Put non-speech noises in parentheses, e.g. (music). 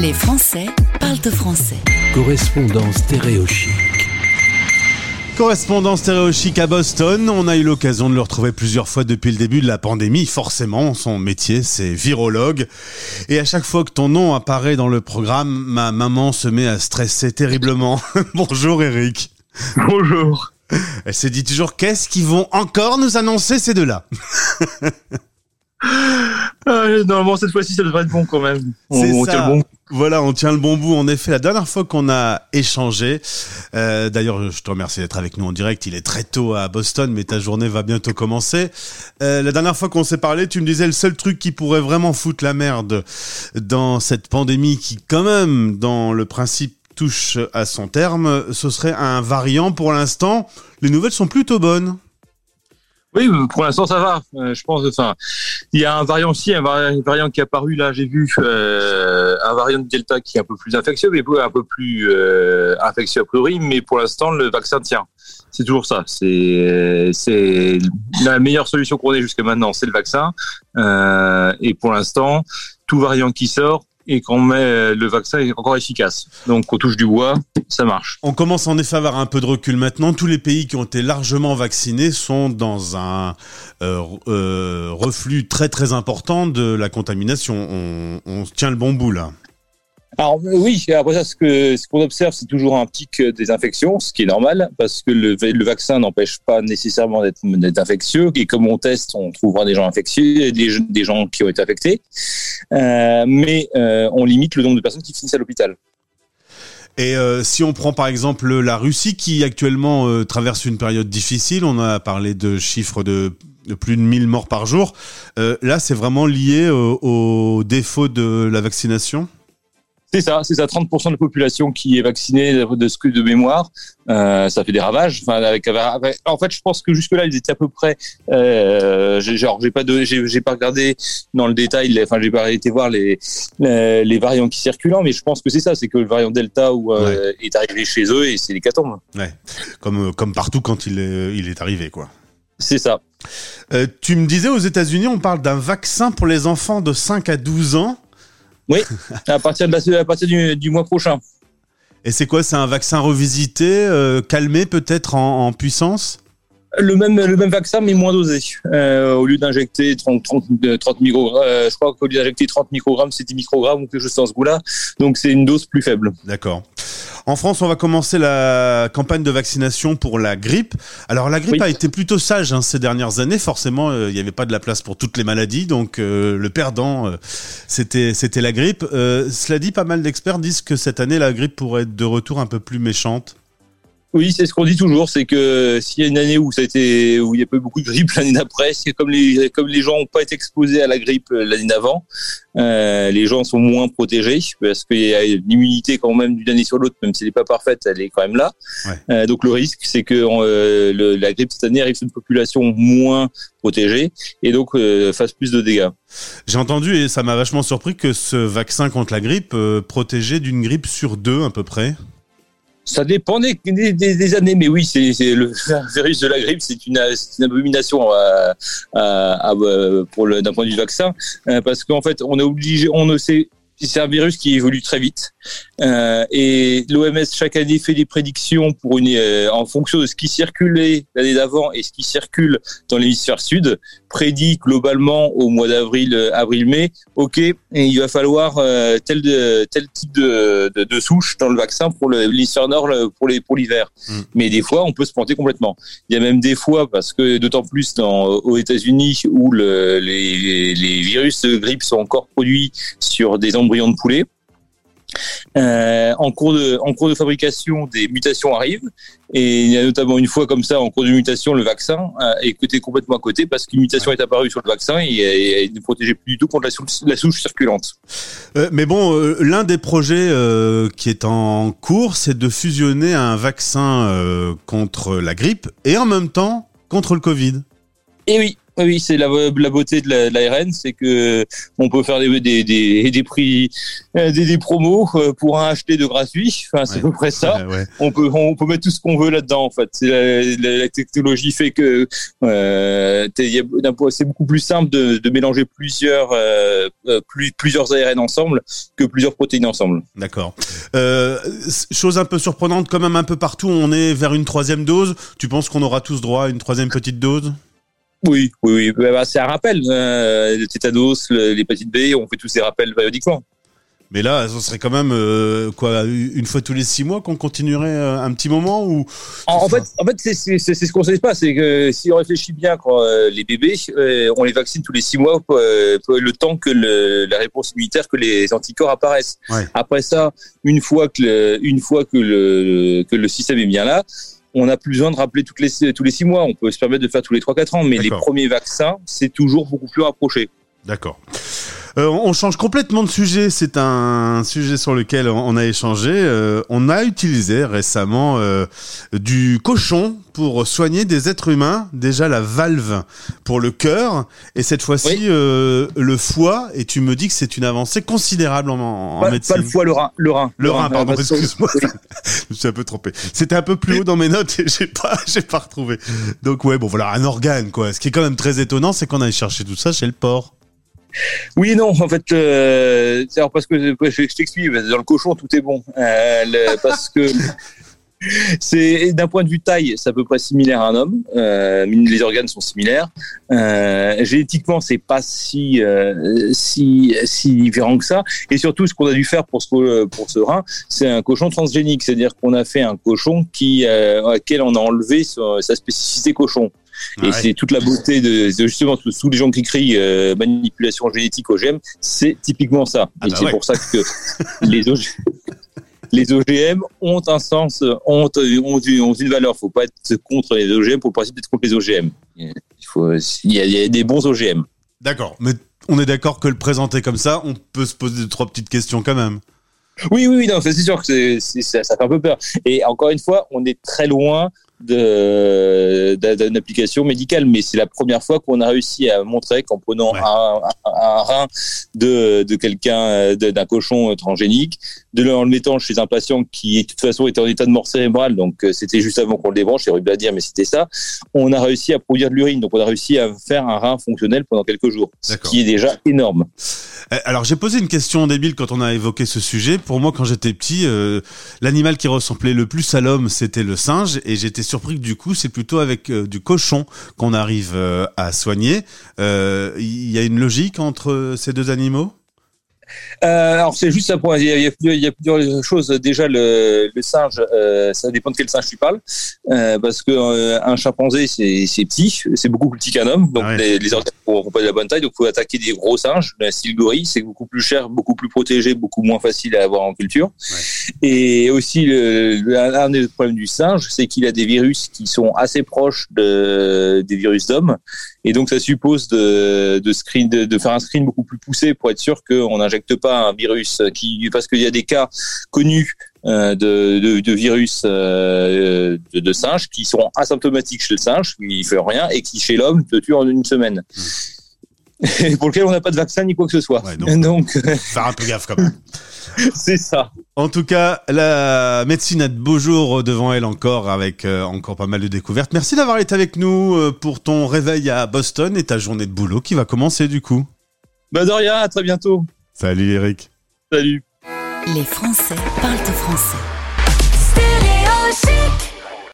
Les Français parlent français. Correspondance stéréochique. Correspondant stéréochique à Boston, on a eu l'occasion de le retrouver plusieurs fois depuis le début de la pandémie. Forcément, son métier, c'est virologue. Et à chaque fois que ton nom apparaît dans le programme, ma maman se met à stresser terriblement. (laughs) Bonjour Eric. Bonjour. Elle se dit toujours qu'est-ce qu'ils vont encore nous annoncer ces deux-là? (laughs) ah, Normalement, cette fois-ci, ça devrait être bon quand même. On tient le bon. Voilà, on tient le bon bout. En effet, la dernière fois qu'on a échangé, euh, d'ailleurs, je te remercie d'être avec nous en direct. Il est très tôt à Boston, mais ta journée va bientôt commencer. Euh, la dernière fois qu'on s'est parlé, tu me disais le seul truc qui pourrait vraiment foutre la merde dans cette pandémie qui, quand même, dans le principe touche à son terme, ce serait un variant pour l'instant. Les nouvelles sont plutôt bonnes. Oui, pour l'instant, ça va. Euh, je pense. Enfin, il y a un variant aussi, un variant, qui est apparu là. J'ai vu euh, un variant de Delta qui est un peu plus infectieux, mais un peu plus euh, infectieux a priori. Mais pour l'instant, le vaccin tient. C'est toujours ça. C'est la meilleure solution qu'on ait jusqu'à maintenant, c'est le vaccin. Euh, et pour l'instant, tout variant qui sort et qu'on met le vaccin est encore efficace. Donc on touche du bois, ça marche. On commence en effet à avoir un peu de recul maintenant. Tous les pays qui ont été largement vaccinés sont dans un euh, euh, reflux très très important de la contamination. On, on tient le bon bout là. Alors oui, après ça, ce que ce qu'on observe, c'est toujours un pic des infections, ce qui est normal parce que le, le vaccin n'empêche pas nécessairement d'être infectieux. Et comme on teste, on trouvera des gens infectieux, des, gens qui ont été infectés, euh, mais euh, on limite le nombre de personnes qui finissent à l'hôpital. Et euh, si on prend par exemple la Russie qui actuellement traverse une période difficile, on a parlé de chiffres de, plus de 1000 morts par jour. Là, c'est vraiment lié au, au défaut de la vaccination? C'est ça, c'est ça, 30% de la population qui est vaccinée de ce que de mémoire, euh, ça fait des ravages. Enfin, avec, avec, en fait, je pense que jusque là, ils étaient à peu près. Euh, genre, j'ai pas de, j'ai pas regardé dans le détail. Enfin, j'ai pas été voir les, les, les variants qui circulent, mais je pense que c'est ça, c'est que le variant Delta euh, ouais. est arrivé chez eux et c'est l'hécatombe. Ouais, comme comme partout quand il est, il est arrivé, quoi. C'est ça. Euh, tu me disais aux États-Unis, on parle d'un vaccin pour les enfants de 5 à 12 ans. Oui, (laughs) à partir, de la, à partir du, du mois prochain. Et c'est quoi C'est un vaccin revisité, euh, calmé peut-être en, en, puissance? Le même, le même vaccin, mais moins dosé. Euh, au lieu d'injecter 30, 30, 30 microgrammes, euh, je crois qu'au lieu d'injecter 30 microgrammes, c'est 10 microgrammes ou quelque chose dans ce goût-là. Donc c'est une dose plus faible. D'accord. En France, on va commencer la campagne de vaccination pour la grippe. Alors la grippe oui. a été plutôt sage hein, ces dernières années. Forcément, il euh, n'y avait pas de la place pour toutes les maladies, donc euh, le perdant, euh, c'était c'était la grippe. cela dit, pas mal d'experts disent que cette année, la grippe pourrait être de retour un peu plus méchante. Oui, c'est ce qu'on dit toujours, c'est que s'il y a une année où ça a été, où il y a pas eu beaucoup de grippe (laughs) l'année d'après, c'est comme les comme les gens n'ont pas été exposés à la grippe l'année d'avant, euh, les gens sont moins protégés parce qu'il y a une immunité quand même d'une année sur l'autre, même si elle n'est pas parfaite, elle est quand même là. Ouais. Euh, donc le risque, c'est que euh, le, la grippe cette année arrive sur une population moins protégée et donc euh, fasse plus de dégâts. J'ai entendu et ça m'a vachement surpris que ce vaccin contre la grippe euh, protégeait d'une grippe sur deux à peu près. Ça dépend des, des, des, années, mais oui, c'est le (laughs) virus de la grippe, c'est une, une, abomination à, à, à, pour d'un point de vue vaccin, euh, parce qu'en fait, on est obligé, on ne sait c'est un virus qui évolue très vite euh, et l'OMS chaque année fait des prédictions pour une euh, en fonction de ce qui circulait l'année d'avant et ce qui circule dans l'hémisphère sud prédit globalement au mois d'avril avril mai ok il va falloir euh, tel de, tel type de, de, de, souche dans le vaccin pour l'hémisphère nord pour les pour l'hiver mm. mais des fois on peut se planter complètement il y a même des fois parce que d'autant plus dans aux États-Unis où le, les, les virus de grippe sont encore produits sur des embryons de poulet. Euh, en, cours de, en cours de fabrication, des mutations arrivent. Et il y a notamment une fois comme ça, en cours de mutation, le vaccin est côté complètement à côté parce qu'une mutation ouais. est apparue sur le vaccin et, et, et, ne protégeait plus du tout contre la souche, la souche circulante. Euh, mais bon, euh, l'un des projets qui est en cours, c'est de fusionner un vaccin contre la grippe et en même temps contre le Covid. Et oui, oui, c'est la, la, beauté de l'ARN, c'est que on peut faire des, des, des, des prix, des, des, promos pour un acheté de gratuit. Enfin, c'est à peu près ça. Ouais, ouais. On peut on peut mettre tout ce qu'on veut là-dedans. En fait, la, la, la, technologie fait que euh, c'est beaucoup plus simple de, de mélanger plusieurs euh, plus, plusieurs ARN ensemble que plusieurs protéines ensemble. D'accord. Euh, chose un peu surprenante, quand même un peu partout, on est vers une troisième dose. Tu penses qu'on aura tous droit à une troisième petite dose? Oui, oui, oui. Bah, bah, c'est un rappel. Euh, le tétanos, l'hépatite B, on fait tous ces rappels périodiquement. Mais là, ce serait quand même euh, quoi une fois tous les six mois qu'on continuerait euh, un petit moment ou En, fait, en fait, c'est ce qu'on sait pas, c'est que si on réfléchit bien, quand euh, les bébés, euh, on les vaccine tous les six mois, pour, pour le temps que le, la réponse immunitaire, que les anticorps apparaissent. Ouais. Après ça, une fois que le, une fois que le que le système est bien là, on n'a plus besoin de rappeler toutes les, tous les six mois. On peut se permettre de faire tous les trois quatre ans, mais les premiers vaccins, c'est toujours beaucoup plus rapproché. D'accord. Euh, on change complètement de sujet. C'est un sujet sur lequel on a échangé. Euh, on a utilisé récemment euh, du cochon pour soigner des êtres humains. Déjà la valve pour le cœur et cette fois-ci oui. euh, le foie. Et tu me dis que c'est une avancée considérable en, en pas, médecine. Pas le foie, le rein. Le rein, le, le rein, pardon. Excuse-moi. (laughs) je me suis un peu trompé. C'était un peu plus haut dans mes notes et j'ai pas, (laughs) j'ai pas retrouvé. Donc ouais, bon voilà, un organe quoi. Ce qui est quand même très étonnant, c'est qu'on a cherché tout ça chez le porc. Oui non, en fait, euh, parce que je t'explique, dans le cochon tout est bon, euh, parce que (laughs) c'est d'un point de vue taille, c'est à peu près similaire à un homme. Euh, les organes sont similaires. Euh, génétiquement, c'est pas si euh, si si différent que ça. Et surtout, ce qu'on a dû faire pour ce pour ce rein, c'est un cochon transgénique, c'est-à-dire qu'on a fait un cochon qui euh, à quel on a enlevé sa, sa spécificité cochon. Et ouais. c'est toute la beauté de, de justement tous les gens qui crient euh, manipulation génétique OGM, c'est typiquement ça. Ah et bah c'est ouais. pour ça que (laughs) les OGM, les OGM ont un sens, ont, ont, ont une valeur. Il ne faut pas être contre les OGM pour le principe d'être contre les OGM. Il, faut, il, y a, il y a des bons OGM. D'accord, mais on est d'accord que le présenter comme ça, on peut se poser trois petites questions quand même. Oui, oui, oui, non, c'est sûr que c'est, c'est, ça, ça fait un peu peur. Et encore une fois, on est très loin d'une application médicale, mais c'est la première fois qu'on a réussi à montrer qu'en prenant ouais. un, un, un, rein de, de quelqu'un, d'un cochon transgénique, de le, en le mettant chez un patient qui de toute façon était en état de mort cérébrale, donc c'était juste avant qu'on le débranche, c'est horrible à dire, mais c'était ça, on a réussi à produire de l'urine, donc on a réussi à faire un rein fonctionnel pendant quelques jours, ce qui est déjà énorme. Alors j'ai posé une question débile quand on a évoqué ce sujet. Pour moi, quand j'étais petit, euh, l'animal qui ressemblait le plus à l'homme, c'était le singe, et j'étais surpris que du coup, c'est plutôt avec euh, du cochon qu'on arrive euh, à soigner. Il euh, y a une logique entre ces deux animaux? Euh, alors c'est juste un point. Il y, a, il y a plusieurs choses. Déjà le, le singe, euh, ça dépend de quel singe tu parles, euh, parce que euh, un chimpanzé c'est petit, c'est beaucoup plus petit qu'un homme, donc ouais. les, les organes n'ont pas de la bonne taille, donc faut attaquer des gros singes, un style gorille, c'est beaucoup plus cher, beaucoup plus protégé, beaucoup moins facile à avoir en culture. Ouais. Et aussi le, le, un des problèmes du singe, c'est qu'il a des virus qui sont assez proches de, des virus d'hommes, et donc ça suppose de, de screen, de, de faire un screen beaucoup plus poussé pour être sûr qu'on injecte pas un virus qui, parce qu'il y a des cas connus euh, de, de, de, virus euh, de, de, singes qui sont asymptomatiques chez le singe, qui ne fait rien, et qui chez l'homme te tue en une semaine. Mmh. (laughs) pour lequel on n'a pas de vaccin ni quoi que ce soit. Ouais, donc, (laughs) donc faire un peu gaffe quand même. (laughs) C'est ça. En tout cas, la médecine a de beaux jours devant elle encore, avec euh, encore pas mal de découvertes. Merci d'avoir été avec nous euh, pour ton réveil à Boston et ta journée de boulot qui va commencer du coup. Bah de rien, à très bientôt. Salut Eric. Salut. Les Français parlent français.